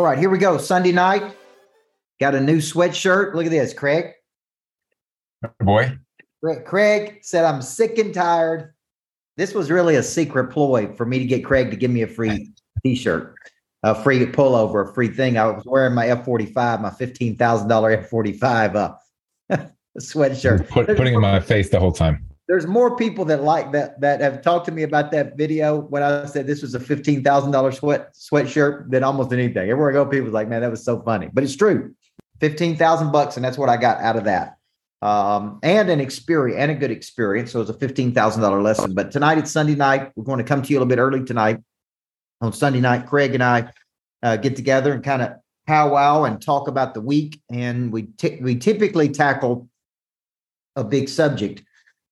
All right, here we go. Sunday night. Got a new sweatshirt. Look at this, Craig. Boy. Craig said, I'm sick and tired. This was really a secret ploy for me to get Craig to give me a free t shirt, a free pullover, a free thing. I was wearing my F 45, my $15,000 F 45 uh, sweatshirt. Put, putting in my face the whole time there's more people that like that that have talked to me about that video when I said this was a fifteen thousand dollar sweat sweatshirt than almost anything. Everywhere I go, people's like, man, that was so funny. But it's true. Fifteen thousand bucks, and that's what I got out of that. Um, and an experience and a good experience. So it's a fifteen thousand dollar lesson. But tonight it's Sunday night. We're going to come to you a little bit early tonight. On Sunday night, Craig and I uh, get together and kind of powwow and talk about the week. And we t- we typically tackle a big subject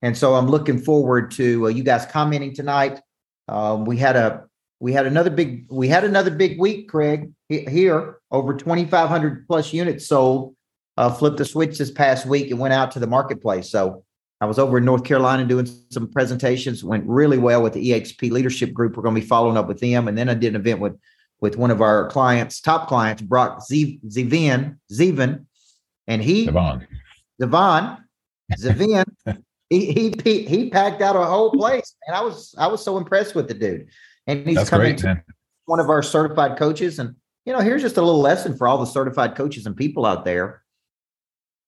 and so I'm looking forward to uh, you guys commenting tonight. Um, we had a we had another big we had another big week, Craig. Here, over 2,500 plus units sold. Uh, flipped the switch this past week and went out to the marketplace. So I was over in North Carolina doing some presentations. Went really well with the EXP leadership group. We're going to be following up with them, and then I did an event with with one of our clients, top clients, Brock Zevin, Zevin, and he Devon, Devon, Zevin he he he packed out a whole place, and I was I was so impressed with the dude. And he's That's coming great, one of our certified coaches, and you know, here's just a little lesson for all the certified coaches and people out there.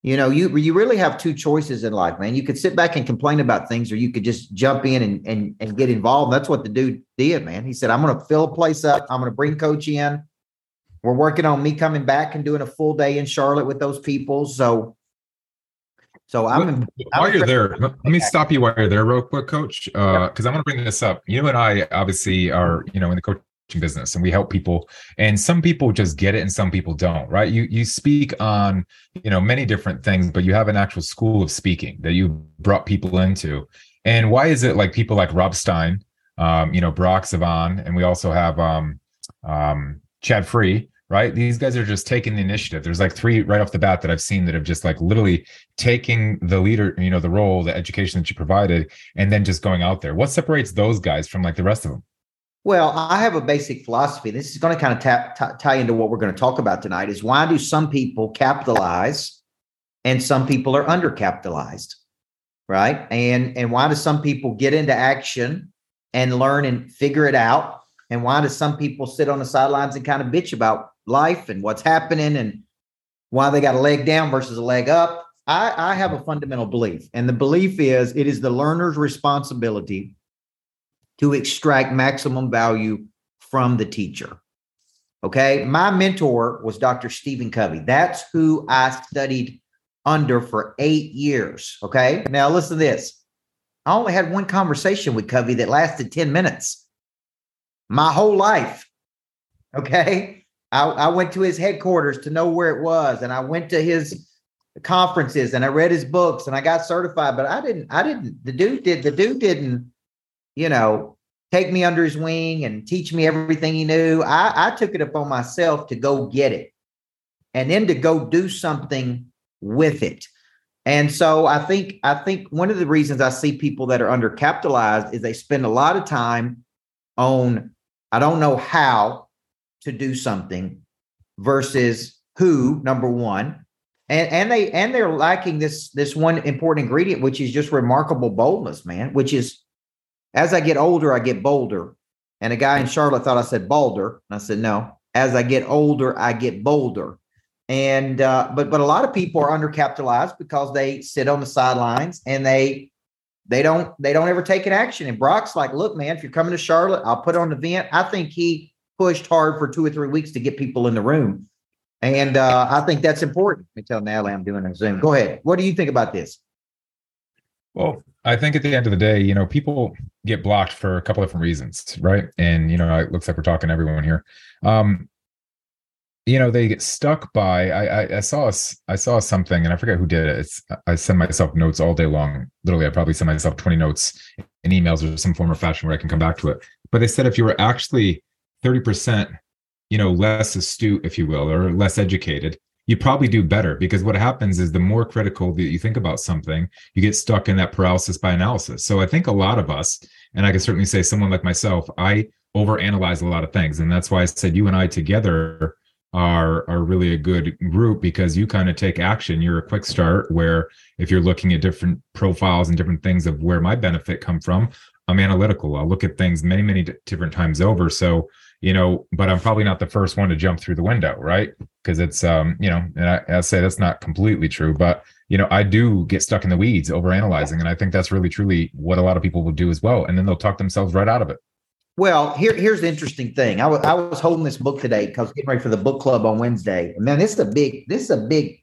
You know, you you really have two choices in life, man. You could sit back and complain about things, or you could just jump in and and and get involved. That's what the dude did, man. He said, "I'm going to fill a place up. I'm going to bring coach in. We're working on me coming back and doing a full day in Charlotte with those people. So so I'm while I'm you're there. Let me stop you while you're there, real quick, Coach, because uh, I want to bring this up. You and I obviously are, you know, in the coaching business, and we help people, and some people just get it, and some people don't. Right? You you speak on, you know, many different things, but you have an actual school of speaking that you brought people into. And why is it like people like Rob Stein, um, you know, Brock Savon, and we also have um, um, Chad Free right? These guys are just taking the initiative. There's like three right off the bat that I've seen that have just like literally taking the leader, you know, the role, the education that you provided, and then just going out there. What separates those guys from like the rest of them? Well, I have a basic philosophy. This is going to kind of tap, t- tie into what we're going to talk about tonight. Is why do some people capitalize and some people are undercapitalized, right? And and why do some people get into action and learn and figure it out? And why do some people sit on the sidelines and kind of bitch about life and what's happening and why they got a leg down versus a leg up. I, I have a fundamental belief, and the belief is it is the learner's responsibility to extract maximum value from the teacher. Okay. My mentor was Dr. Stephen Covey. That's who I studied under for eight years. Okay. Now, listen to this. I only had one conversation with Covey that lasted 10 minutes my whole life. Okay. I, I went to his headquarters to know where it was, and I went to his conferences and I read his books and I got certified. But I didn't. I didn't. The dude did. The dude didn't. You know, take me under his wing and teach me everything he knew. I, I took it upon myself to go get it, and then to go do something with it. And so I think I think one of the reasons I see people that are undercapitalized is they spend a lot of time on I don't know how to do something versus who number one. And and they and they're lacking this this one important ingredient which is just remarkable boldness man which is as i get older i get bolder. And a guy in charlotte thought i said balder. And i said no. As i get older i get bolder. And uh, but but a lot of people are undercapitalized because they sit on the sidelines and they they don't they don't ever take an action and brock's like look man if you're coming to charlotte i'll put on an event i think he pushed hard for two or three weeks to get people in the room. And uh, I think that's important. Let me tell Natalie I'm doing a Zoom. Go ahead. What do you think about this? Well, I think at the end of the day, you know, people get blocked for a couple different reasons, right? And you know, it looks like we're talking to everyone here. Um, you know, they get stuck by. I, I, I saw I saw something, and I forget who did it. It's I send myself notes all day long. Literally, I probably send myself 20 notes in emails or some form of fashion where I can come back to it. But they said if you were actually 30%, you know, less astute, if you will, or less educated, you probably do better because what happens is the more critical that you think about something, you get stuck in that paralysis by analysis. So I think a lot of us, and I can certainly say someone like myself, I overanalyze a lot of things. And that's why I said you and I together are are really a good group because you kind of take action. You're a quick start where if you're looking at different profiles and different things of where my benefit come from, I'm analytical. I'll look at things many, many different times over. So, you know, but I'm probably not the first one to jump through the window, right? Because it's, um, you know, and I, I say that's not completely true, but you know, I do get stuck in the weeds over analyzing, and I think that's really truly what a lot of people will do as well, and then they'll talk themselves right out of it. Well, here, here's the interesting thing. I, w- I was holding this book today because getting ready for the book club on Wednesday. And man, this is a big, this is a big,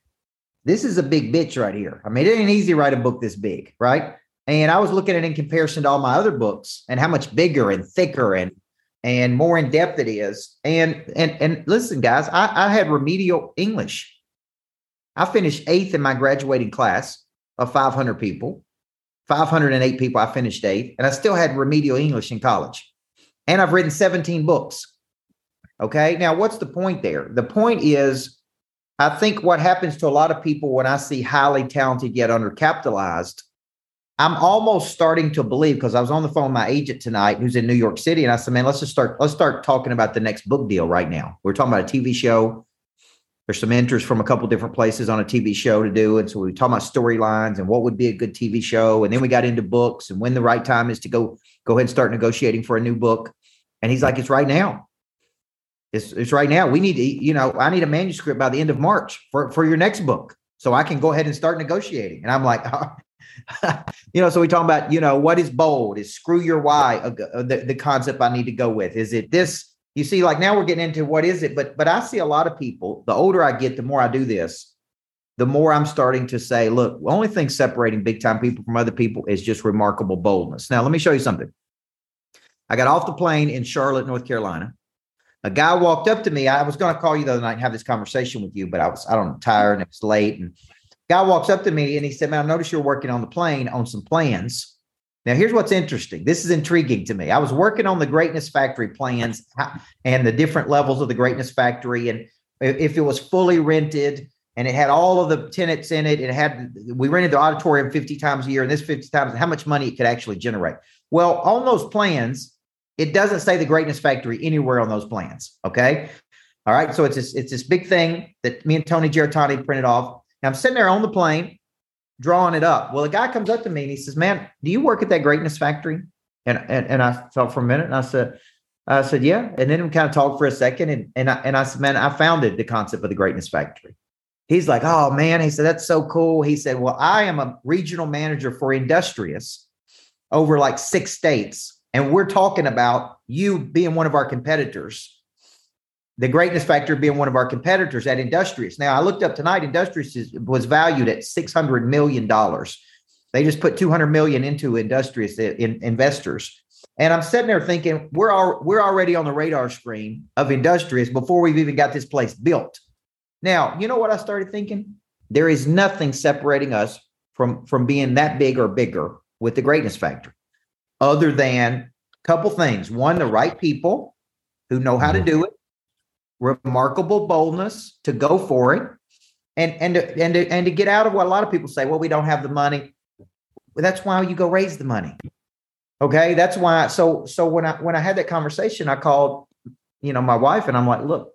this is a big bitch right here. I mean, it ain't easy to write a book this big, right? And I was looking at it in comparison to all my other books and how much bigger and thicker and and more in depth it is. And and and listen, guys, I, I had remedial English. I finished eighth in my graduating class of 500 people. 508 people, I finished eighth, and I still had remedial English in college and I've written 17 books. Okay. Now, what's the point there? The point is, I think what happens to a lot of people when I see highly talented yet undercapitalized, I'm almost starting to believe because I was on the phone with my agent tonight who's in New York City, and I said, "Man, let's just start. Let's start talking about the next book deal right now. We're talking about a TV show. There's some interest from a couple different places on a TV show to do, and so we talk about storylines and what would be a good TV show, and then we got into books and when the right time is to go go ahead and start negotiating for a new book. And he's like, it's right now. It's, it's right now. We need to, you know, I need a manuscript by the end of March for, for your next book. So I can go ahead and start negotiating. And I'm like, you know, so we talking about, you know, what is bold? Is screw your why uh, uh, the, the concept I need to go with? Is it this? You see, like now we're getting into what is it? But but I see a lot of people, the older I get, the more I do this, the more I'm starting to say, look, the only thing separating big time people from other people is just remarkable boldness. Now, let me show you something. I got off the plane in Charlotte, North Carolina. A guy walked up to me. I was going to call you the other night and have this conversation with you, but I was, I don't know, tired and it was late. And guy walks up to me and he said, Man, I noticed you're working on the plane on some plans. Now, here's what's interesting. This is intriguing to me. I was working on the Greatness Factory plans and the different levels of the Greatness Factory. And if it was fully rented and it had all of the tenants in it, it had, we rented the auditorium 50 times a year and this 50 times, how much money it could actually generate. Well, on those plans, it doesn't say the greatness factory anywhere on those plans. Okay. All right. So it's this, it's this big thing that me and Tony Giarratani printed off. And I'm sitting there on the plane drawing it up. Well, a guy comes up to me and he says, Man, do you work at that greatness factory? And and, and I felt for a minute and I said, I said, Yeah. And then we kind of talked for a second. And and I and I said, Man, I founded the concept of the greatness factory. He's like, Oh man. He said, That's so cool. He said, Well, I am a regional manager for Industrious over like six states and we're talking about you being one of our competitors, the greatness factor being one of our competitors at Industrious. Now, I looked up tonight, Industrious is, was valued at $600 million. They just put 200 million into Industrious in, investors. And I'm sitting there thinking, we're, all, we're already on the radar screen of Industrious before we've even got this place built. Now, you know what I started thinking? There is nothing separating us from, from being that big or bigger with the greatness factor other than a couple things. One, the right people who know how to mm-hmm. do it, remarkable boldness to go for it, and and to, and to, and to get out of what a lot of people say. Well, we don't have the money. Well, that's why you go raise the money. Okay, that's why. So so when I when I had that conversation, I called you know my wife and I'm like, look,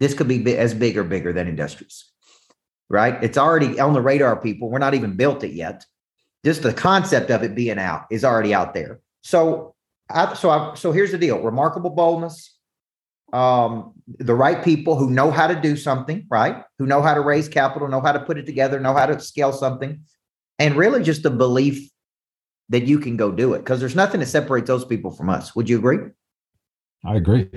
this could be as big or bigger than Industrious, right? It's already on the radar, people. We're not even built it yet just the concept of it being out is already out there. So, I, so I, so here's the deal: remarkable boldness, um, the right people who know how to do something, right? Who know how to raise capital, know how to put it together, know how to scale something, and really just the belief that you can go do it. Because there's nothing that separates those people from us. Would you agree? I agree.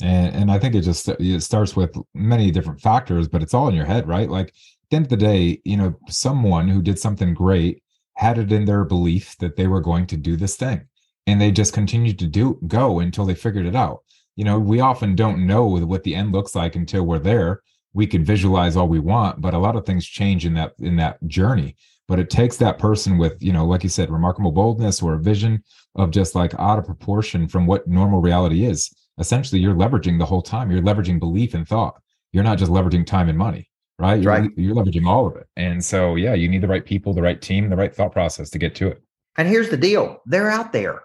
And, and I think it just it starts with many different factors, but it's all in your head, right? Like the end of the day, you know, someone who did something great had it in their belief that they were going to do this thing and they just continued to do go until they figured it out you know we often don't know what the end looks like until we're there we can visualize all we want but a lot of things change in that in that journey but it takes that person with you know like you said remarkable boldness or a vision of just like out of proportion from what normal reality is essentially you're leveraging the whole time you're leveraging belief and thought you're not just leveraging time and money right? You're, right. You're leveraging all of it. And so, yeah, you need the right people, the right team, the right thought process to get to it. And here's the deal they're out there.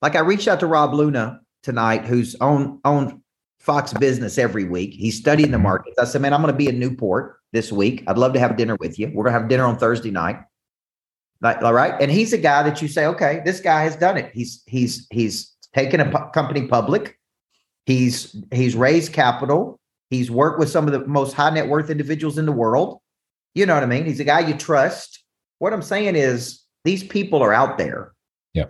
Like I reached out to Rob Luna tonight, who's owned, owned Fox Business every week. He's studying the mm-hmm. markets. I said, man, I'm going to be in Newport this week. I'd love to have dinner with you. We're going to have dinner on Thursday night. Like, all right. And he's a guy that you say, okay, this guy has done it. He's he's he's taken a company public. He's he's raised capital. He's worked with some of the most high net worth individuals in the world. You know what I mean? He's a guy you trust. What I'm saying is these people are out there. Yeah.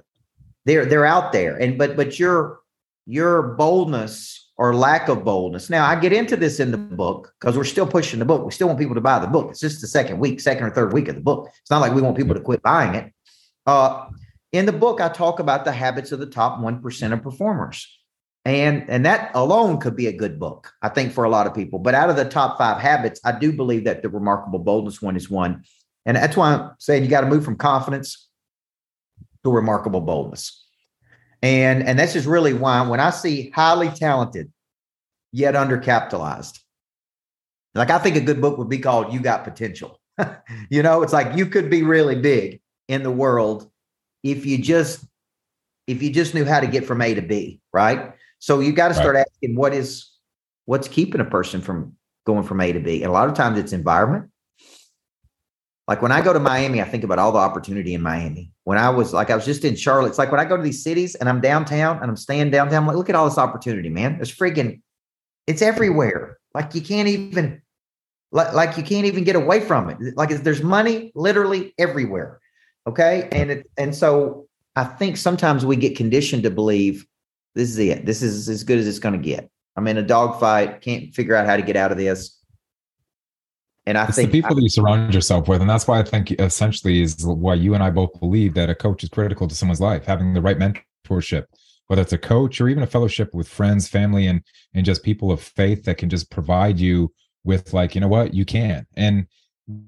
They're they're out there. And but but your your boldness or lack of boldness. Now I get into this in the book because we're still pushing the book. We still want people to buy the book. It's just the second week, second or third week of the book. It's not like we want people to quit buying it. Uh, in the book, I talk about the habits of the top one percent of performers, and and that alone could be a good book, I think, for a lot of people. But out of the top five habits, I do believe that the remarkable boldness one is one, and that's why I'm saying you got to move from confidence to remarkable boldness. And and this is really why when I see highly talented yet undercapitalized, like I think a good book would be called "You Got Potential." you know, it's like you could be really big in the world if you just if you just knew how to get from A to B, right? So you got to start right. asking what is what's keeping a person from going from A to B. And a lot of times it's environment. Like when I go to Miami, I think about all the opportunity in Miami. When I was like, I was just in Charlotte. It's like when I go to these cities and I'm downtown and I'm staying downtown, I'm like, look at all this opportunity, man. There's freaking, it's everywhere. Like you can't even, like, like you can't even get away from it. Like there's money literally everywhere. Okay. And it, and so I think sometimes we get conditioned to believe this is it. This is as good as it's going to get. I'm in a dogfight, can't figure out how to get out of this. And I it's think the people I, that you surround yourself with. And that's why I think essentially is why you and I both believe that a coach is critical to someone's life, having the right mentorship, whether it's a coach or even a fellowship with friends, family, and and just people of faith that can just provide you with like, you know what, you can. And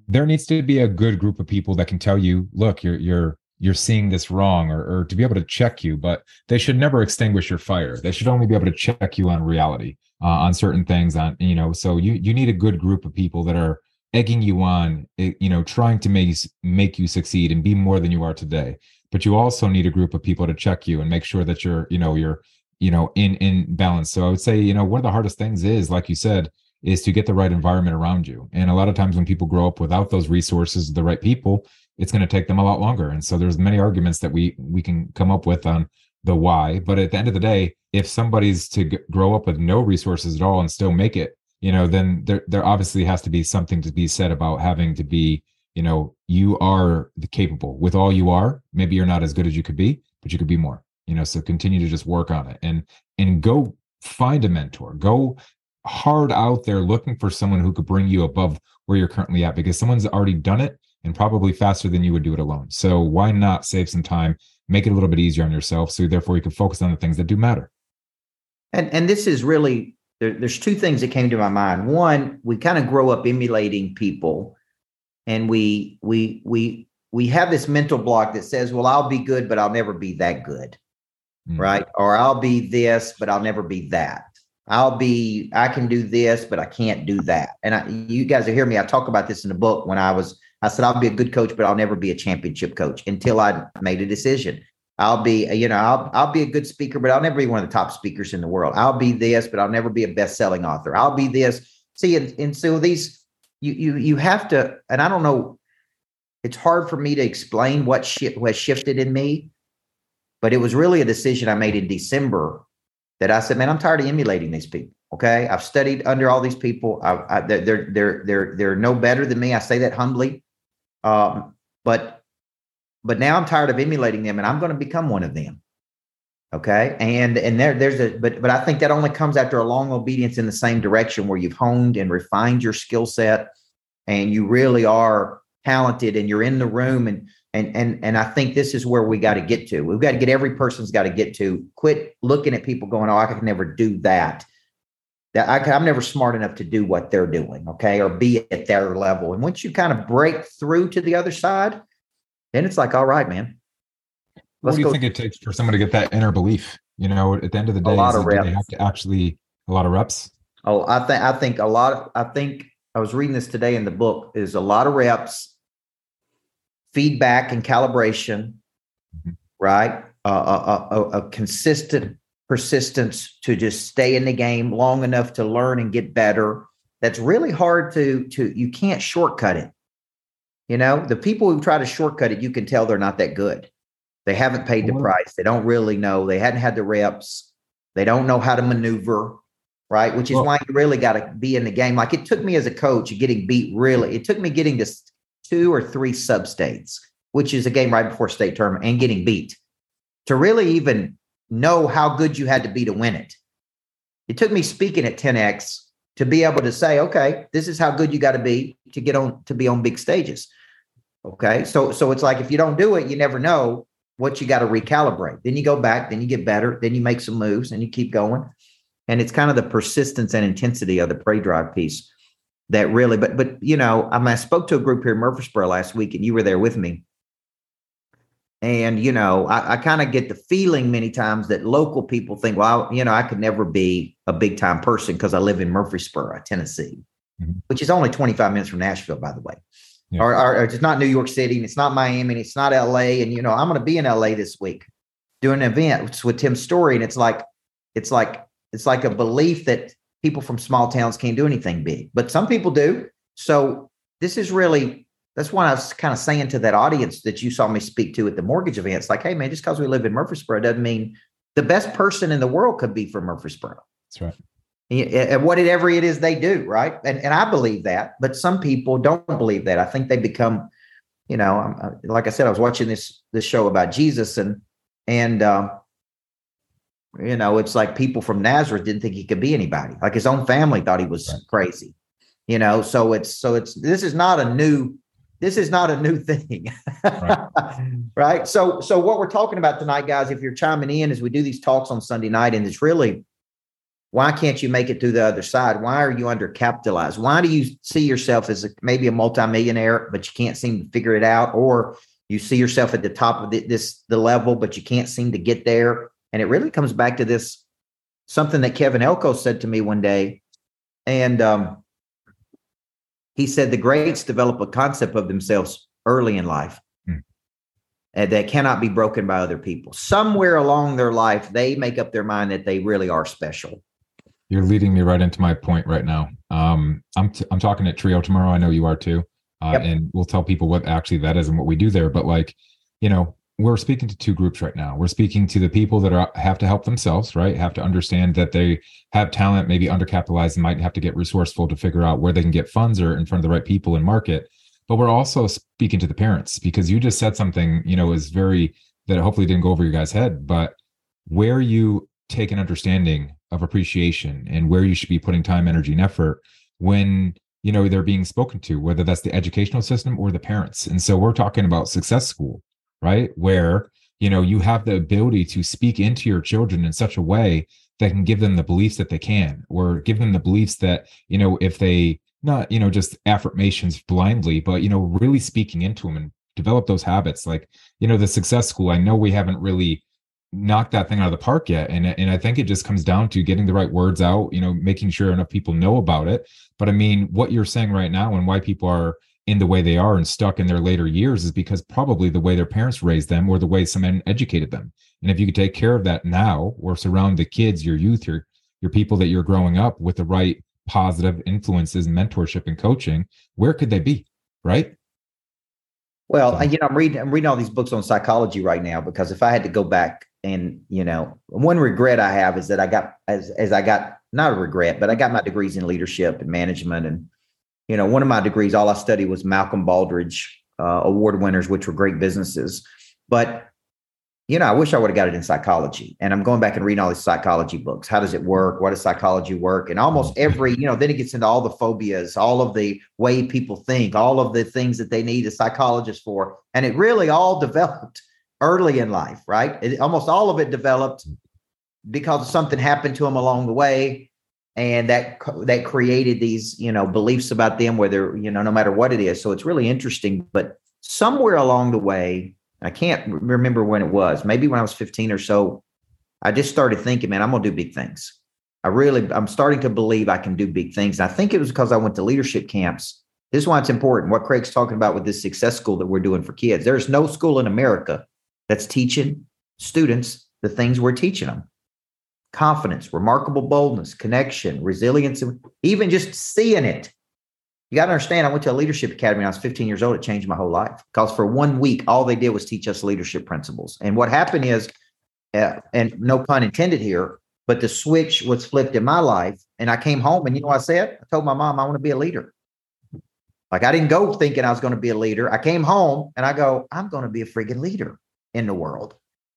there needs to be a good group of people that can tell you, look, you're you're you're seeing this wrong or, or to be able to check you, but they should never extinguish your fire. They should only be able to check you on reality, uh, on certain things on, you know, so you, you need a good group of people that are egging you on, eh, you know, trying to make make you succeed and be more than you are today. But you also need a group of people to check you and make sure that you're, you know, you're, you know, in in balance. So I would say, you know, one of the hardest things is, like you said, is to get the right environment around you. And a lot of times when people grow up without those resources, the right people, it's going to take them a lot longer. And so there's many arguments that we we can come up with on the why. But at the end of the day, if somebody's to g- grow up with no resources at all and still make it, you know, then there there obviously has to be something to be said about having to be, you know, you are the capable with all you are. Maybe you're not as good as you could be, but you could be more. You know, so continue to just work on it and and go find a mentor. Go hard out there looking for someone who could bring you above where you're currently at because someone's already done it and probably faster than you would do it alone. So why not save some time, make it a little bit easier on yourself so therefore you can focus on the things that do matter. And and this is really there, there's two things that came to my mind. One, we kind of grow up emulating people, and we we we we have this mental block that says, "Well, I'll be good, but I'll never be that good," mm-hmm. right? Or I'll be this, but I'll never be that. I'll be I can do this, but I can't do that. And I, you guys will hear me. I talk about this in the book when I was. I said I'll be a good coach, but I'll never be a championship coach until I made a decision. I'll be, you know, I'll I'll be a good speaker, but I'll never be one of the top speakers in the world. I'll be this, but I'll never be a best-selling author. I'll be this. See, and, and so these you you you have to, and I don't know, it's hard for me to explain what shit has shifted in me, but it was really a decision I made in December that I said, man, I'm tired of emulating these people. Okay, I've studied under all these people. I, I, they're they're they're they're no better than me. I say that humbly, um, but but now I'm tired of emulating them and I'm going to become one of them. Okay. And and there there's a but but I think that only comes after a long obedience in the same direction where you've honed and refined your skill set and you really are talented and you're in the room and and and and I think this is where we got to get to. We've got to get every person's got to get to quit looking at people going, "Oh, I could never do that." That I, I'm never smart enough to do what they're doing, okay, or be at their level. And once you kind of break through to the other side, then it's like, all right, man. what do you go. think it takes for someone to get that inner belief? You know, at the end of the day, a lot of reps. they have to actually a lot of reps. Oh, I think I think a lot. Of, I think I was reading this today in the book. Is a lot of reps, feedback and calibration, mm-hmm. right? Uh, a, a, a, consistent persistence to just stay in the game long enough to learn and get better. That's really hard to to you can't shortcut it. You know, the people who try to shortcut it, you can tell they're not that good. They haven't paid the price. They don't really know. They hadn't had the reps. They don't know how to maneuver, right? Which is well, why you really got to be in the game. Like it took me as a coach getting beat really. It took me getting to two or three sub states, which is a game right before state tournament, and getting beat to really even know how good you had to be to win it. It took me speaking at 10x to be able to say, okay, this is how good you got to be to get on to be on big stages. Okay. So so it's like if you don't do it, you never know what you got to recalibrate. Then you go back, then you get better, then you make some moves and you keep going. And it's kind of the persistence and intensity of the prey drive piece that really, but but you know, I, mean, I spoke to a group here in Murfreesboro last week and you were there with me. And, you know, I, I kind of get the feeling many times that local people think, well, you know, I could never be a big time person because I live in Murfreesboro, Tennessee, mm-hmm. which is only 25 minutes from Nashville, by the way. Yeah. Or, or, or, it's not New York City and it's not Miami and it's not LA. And, you know, I'm going to be in LA this week doing an event with Tim Storey. And it's like, it's like, it's like a belief that people from small towns can't do anything big, but some people do. So this is really that's what I was kind of saying to that audience that you saw me speak to at the mortgage events, like, hey man, just because we live in Murfreesboro doesn't mean the best person in the world could be from Murfreesboro. That's right. And whatever it is they do, right? And and I believe that, but some people don't believe that. I think they become, you know, like I said, I was watching this this show about Jesus, and and um, you know, it's like people from Nazareth didn't think he could be anybody. Like his own family thought he was right. crazy. You know, so it's so it's this is not a new this is not a new thing right. right. so so what we're talking about tonight guys if you're chiming in as we do these talks on sunday night and it's really why can't you make it to the other side why are you undercapitalized why do you see yourself as a, maybe a multimillionaire but you can't seem to figure it out or you see yourself at the top of the, this the level but you can't seem to get there and it really comes back to this something that kevin elko said to me one day and um, he said the greats develop a concept of themselves early in life hmm. that cannot be broken by other people. Somewhere along their life, they make up their mind that they really are special. You're leading me right into my point right now. Um, I'm t- I'm talking at Trio tomorrow. I know you are too, uh, yep. and we'll tell people what actually that is and what we do there. But like, you know, we're speaking to two groups right now. We're speaking to the people that are have to help themselves, right? Have to understand that they have talent, maybe undercapitalized, and might have to get resourceful to figure out where they can get funds or in front of the right people and market. But we're also speaking to the parents because you just said something, you know, is very that hopefully didn't go over your guys' head, but where you take an understanding of appreciation and where you should be putting time, energy, and effort when you know they're being spoken to, whether that's the educational system or the parents. And so we're talking about success school right? Where, you know, you have the ability to speak into your children in such a way that can give them the beliefs that they can, or give them the beliefs that, you know, if they not, you know, just affirmations blindly, but, you know, really speaking into them and develop those habits. Like, you know, the success school, I know we haven't really knocked that thing out of the park yet. And, and I think it just comes down to getting the right words out, you know, making sure enough people know about it. But I mean, what you're saying right now and why people are in the way they are and stuck in their later years is because probably the way their parents raised them or the way someone educated them. And if you could take care of that now or surround the kids, your youth, your your people that you're growing up with the right positive influences, mentorship and coaching, where could they be? Right? Well, you know, I'm reading I'm reading all these books on psychology right now because if I had to go back and, you know, one regret I have is that I got as as I got not a regret, but I got my degrees in leadership and management and you know, one of my degrees, all I studied was Malcolm Baldrige uh, award winners, which were great businesses. But, you know, I wish I would have got it in psychology. And I'm going back and reading all these psychology books. How does it work? What does psychology work? And almost mm-hmm. every, you know, then it gets into all the phobias, all of the way people think, all of the things that they need a psychologist for. And it really all developed early in life, right? It, almost all of it developed because something happened to them along the way and that that created these you know beliefs about them whether you know no matter what it is. So it's really interesting but somewhere along the way i can't remember when it was maybe when i was 15 or so i just started thinking man i'm to do big things. I really i'm starting to believe i can do big things. And i think it was because i went to leadership camps. This is why it's important what craig's talking about with this success school that we're doing for kids. There's no school in america that's teaching students the things we're teaching them confidence, remarkable boldness, connection, resilience, even just seeing it. You got to understand, I went to a leadership academy when I was 15 years old. It changed my whole life because for one week, all they did was teach us leadership principles. And what happened is, uh, and no pun intended here, but the switch was flipped in my life. And I came home and you know what I said? I told my mom, I want to be a leader. Like I didn't go thinking I was going to be a leader. I came home and I go, I'm going to be a freaking leader in the world.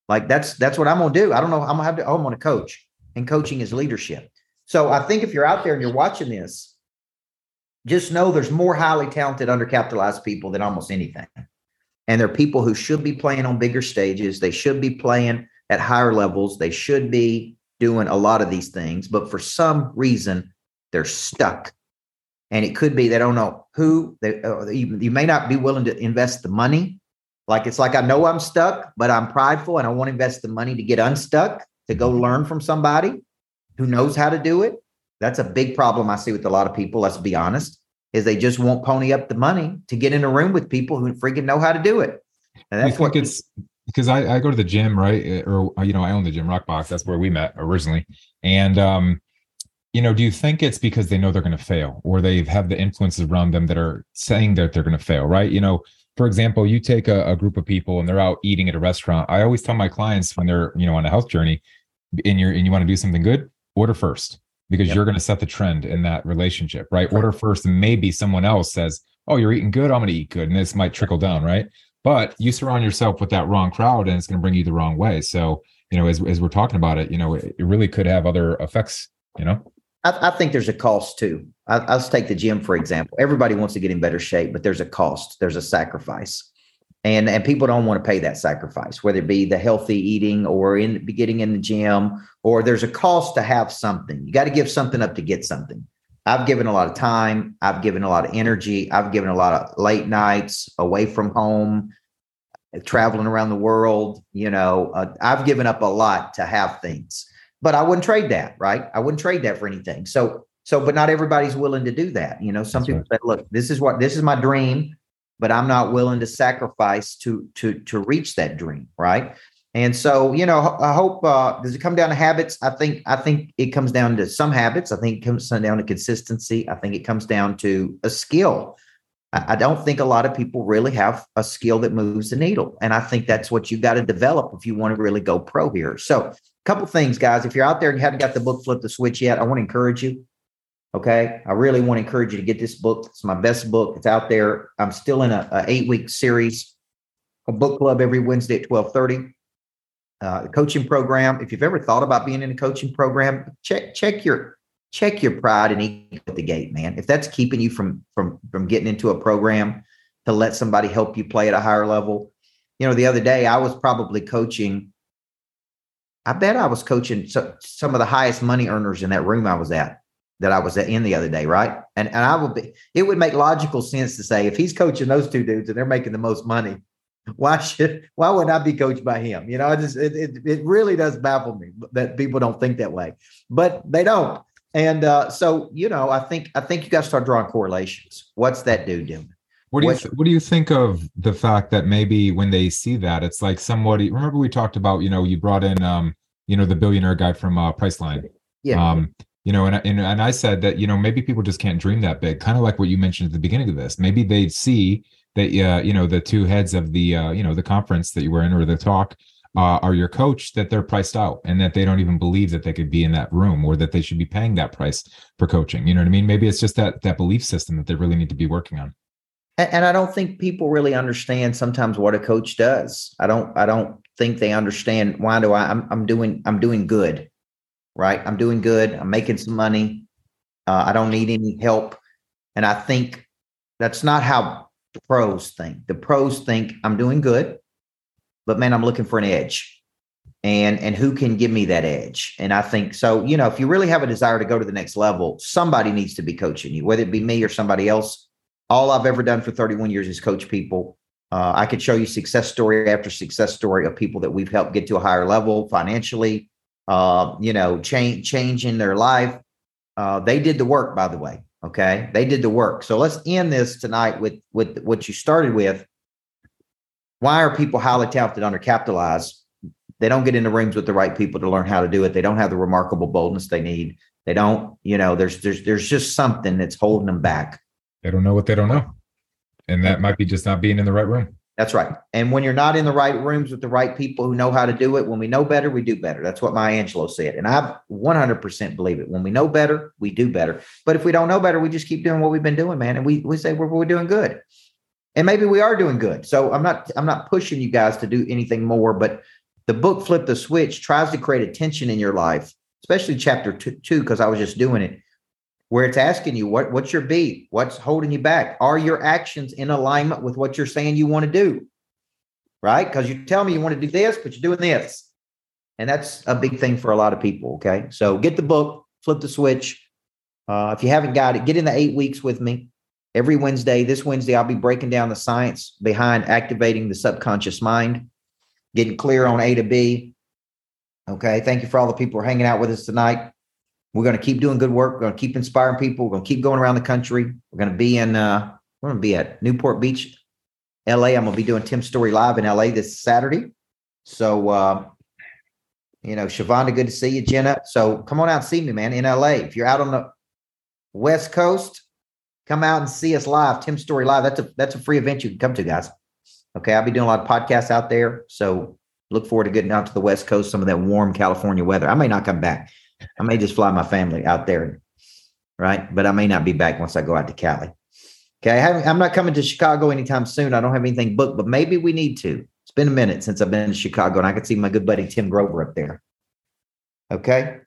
Like that's that's what I'm to do. I don't know. I'm to have to. I'm going to coach, and coaching is leadership. So I think if you're out there and you're watching this, just know there's more highly talented, undercapitalized people than almost anything. And they're people who should be playing on bigger stages. They should be playing at higher levels. They should be doing a lot of these things, but for some reason, they're stuck. And it could be they don't know who. They, uh, you, you may not be willing to invest the money. Like it's like I know I'm stuck, but I'm prideful and I want to invest the money to get unstuck to go learn from somebody who knows how to do it. That's a big problem I see with a lot of people. Let's be honest, is they just won't pony up the money to get in a room with people who freaking know how to do it. And that's what it's because I, I go to the gym, right? Eh, or you know, I own the gym Rockbox. That's where we met originally. And um, you know, do you think it's because they know they're going to fail, or they have the influences around them that are saying that they're going to fail, right? You know, for example, you take a, a, group of people and they're out eating at a restaurant. I always tell my clients when they're you know on a health journey, and you're and you want to do something good, order first because yep. you're going to set the trend in that relationship, right? Order first, and maybe someone else says, "Oh, you're eating good. I'm going to eat good," and this might trickle down, right? But you surround yourself with that wrong crowd, and it's going to bring you the wrong way. So, you know, as as we're talking about it, you know, it, it really could have other effects. You know, I, I think there's a cost too. I, let's take the gym for example. Everybody wants to get in better shape, but there's a cost. There's a sacrifice. And and people don't want to pay that sacrifice whether it be the healthy eating or in getting in the gym or there's a cost to have something. You got to give something up to get something. I've given a lot of time i've given a lot of energy i've given a lot of late nights away from home traveling around the world you know uh, i've given up a lot to have things. But i wouldn't trade that right? I wouldn't trade that for anything. So so but not everybody's willing to do that you know some That's people right. say look this is what this is my dream but I'm not willing to sacrifice to to to reach that dream, right? And so, you know, I hope uh, does it come down to habits? I think I think it comes down to some habits. I think it comes down to consistency. I think it comes down to a skill. I, I don't think a lot of people really have a skill that moves the needle, and I think that's what you got to develop if you want to really go pro here. So, a couple things, guys. If you're out there and you haven't got the book Flip the Switch yet, I want to encourage you Okay. I really want to encourage you to get this book. It's my best book. It's out there. I'm still in a, a eight week series, a book club every Wednesday at 1230. Uh, coaching program. If you've ever thought about being in a coaching program, check, check your, check your pride and ego at the gate, man. If that's keeping you from, from, from getting into a program to let somebody help you play at a higher level. You know, the other day I was probably coaching I bet I was coaching so, some of the highest money earners in that room I was at that I was in the other day, right? And and I would be it would make logical sense to say if he's coaching those two dudes and they're making the most money, why should why would I be coached by him? You know, I just it it, it really does baffle me that people don't think that way, but they don't. And uh, so you know, I think I think you got to start drawing correlations. What's that dude doing? What do you th- what do you think of the fact that maybe when they see that it's like somebody remember we talked about you know you brought in um you know the billionaire guy from uh, Priceline yeah um you know, and, and and I said that you know maybe people just can't dream that big, kind of like what you mentioned at the beginning of this. Maybe they see that uh, you know the two heads of the uh, you know the conference that you were in or the talk uh, are your coach that they're priced out and that they don't even believe that they could be in that room or that they should be paying that price for coaching. You know what I mean? Maybe it's just that that belief system that they really need to be working on. And, and I don't think people really understand sometimes what a coach does. I don't. I don't think they understand why do I? I'm, I'm doing. I'm doing good right? I'm doing good. I'm making some money. Uh, I don't need any help. And I think that's not how the pros think. The pros think I'm doing good, but man, I'm looking for an edge. And and who can give me that edge? And I think so, you know, if you really have a desire to go to the next level, somebody needs to be coaching you, whether it be me or somebody else. All I've ever done for 31 years is coach people. Uh, I could show you success story after success story of people that we've helped get to a higher level financially, uh, you know, change changing their life. Uh, they did the work, by the way. Okay, they did the work. So let's end this tonight with with what you started with. Why are people highly talented undercapitalized? they don't get into rooms with the right people to learn how to do it. They don't have the remarkable boldness they need. They don't, you know, there's there's there's just something that's holding them back. They don't know what they don't know. And that might be just not being in the right room. That's right. And when you're not in the right rooms with the right people who know how to do it, when we know better, we do better. That's what Maya Angelou said. And I 100% believe it. When we know better, we do better. But if we don't know better, we just keep doing what we've been doing, man. And we, we say we're, we're doing good. And maybe we are doing good. So I'm not I'm not pushing you guys to do anything more, but the book Flip the Switch tries to create a tension in your life, especially chapter two, because I was just doing it where it's asking you what what's your beat? What's holding you back? Are your actions in alignment with what you're saying you want to do? Right? Because you tell me you want to do this but you're doing this. And that's a big thing for a lot of people okay? So get the book flip the switch. Uh, if you haven't got it get in the eight weeks with me. Every wednesday this wednesday i'll be breaking down the science behind activating the subconscious mind getting clear on a to b. Okay thank you for all the people who are hanging out with us tonight we're going to keep doing good work. We're going to keep inspiring people. We're going to keep going around the country. We're going to be in, uh, we're going to be at Newport Beach, LA. I'm going to be doing Tim Storey Live in LA this Saturday. So, uh, you know, Shavonda, good to see you, Jenna. So come on out and see me, man, in LA. If you're out on the West Coast, come out and see us live, Tim Storey Live. That's a that's a free event you can come to, guys. Okay, I'll be doing a lot of podcasts out there. So look forward to getting out to the West Coast, some of that warm California weather. I may not come back. I may just fly my family out there, right? But I may not be back once I go out to Cali. Okay, I am not coming to Chicago anytime soon. I don't have anything booked, but maybe we need to. It's been a minute since I've been to Chicago, and I could see my good buddy Tim Grover up there. Okay.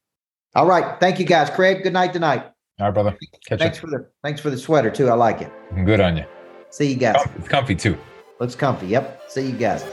All right. Thank you, guys. Craig, good night tonight. All right, brother. Catch thanks you. for the thanks for the sweater too. I like it. Good on you. See you guys. It's comfy too. Looks comfy. Yep. See you guys.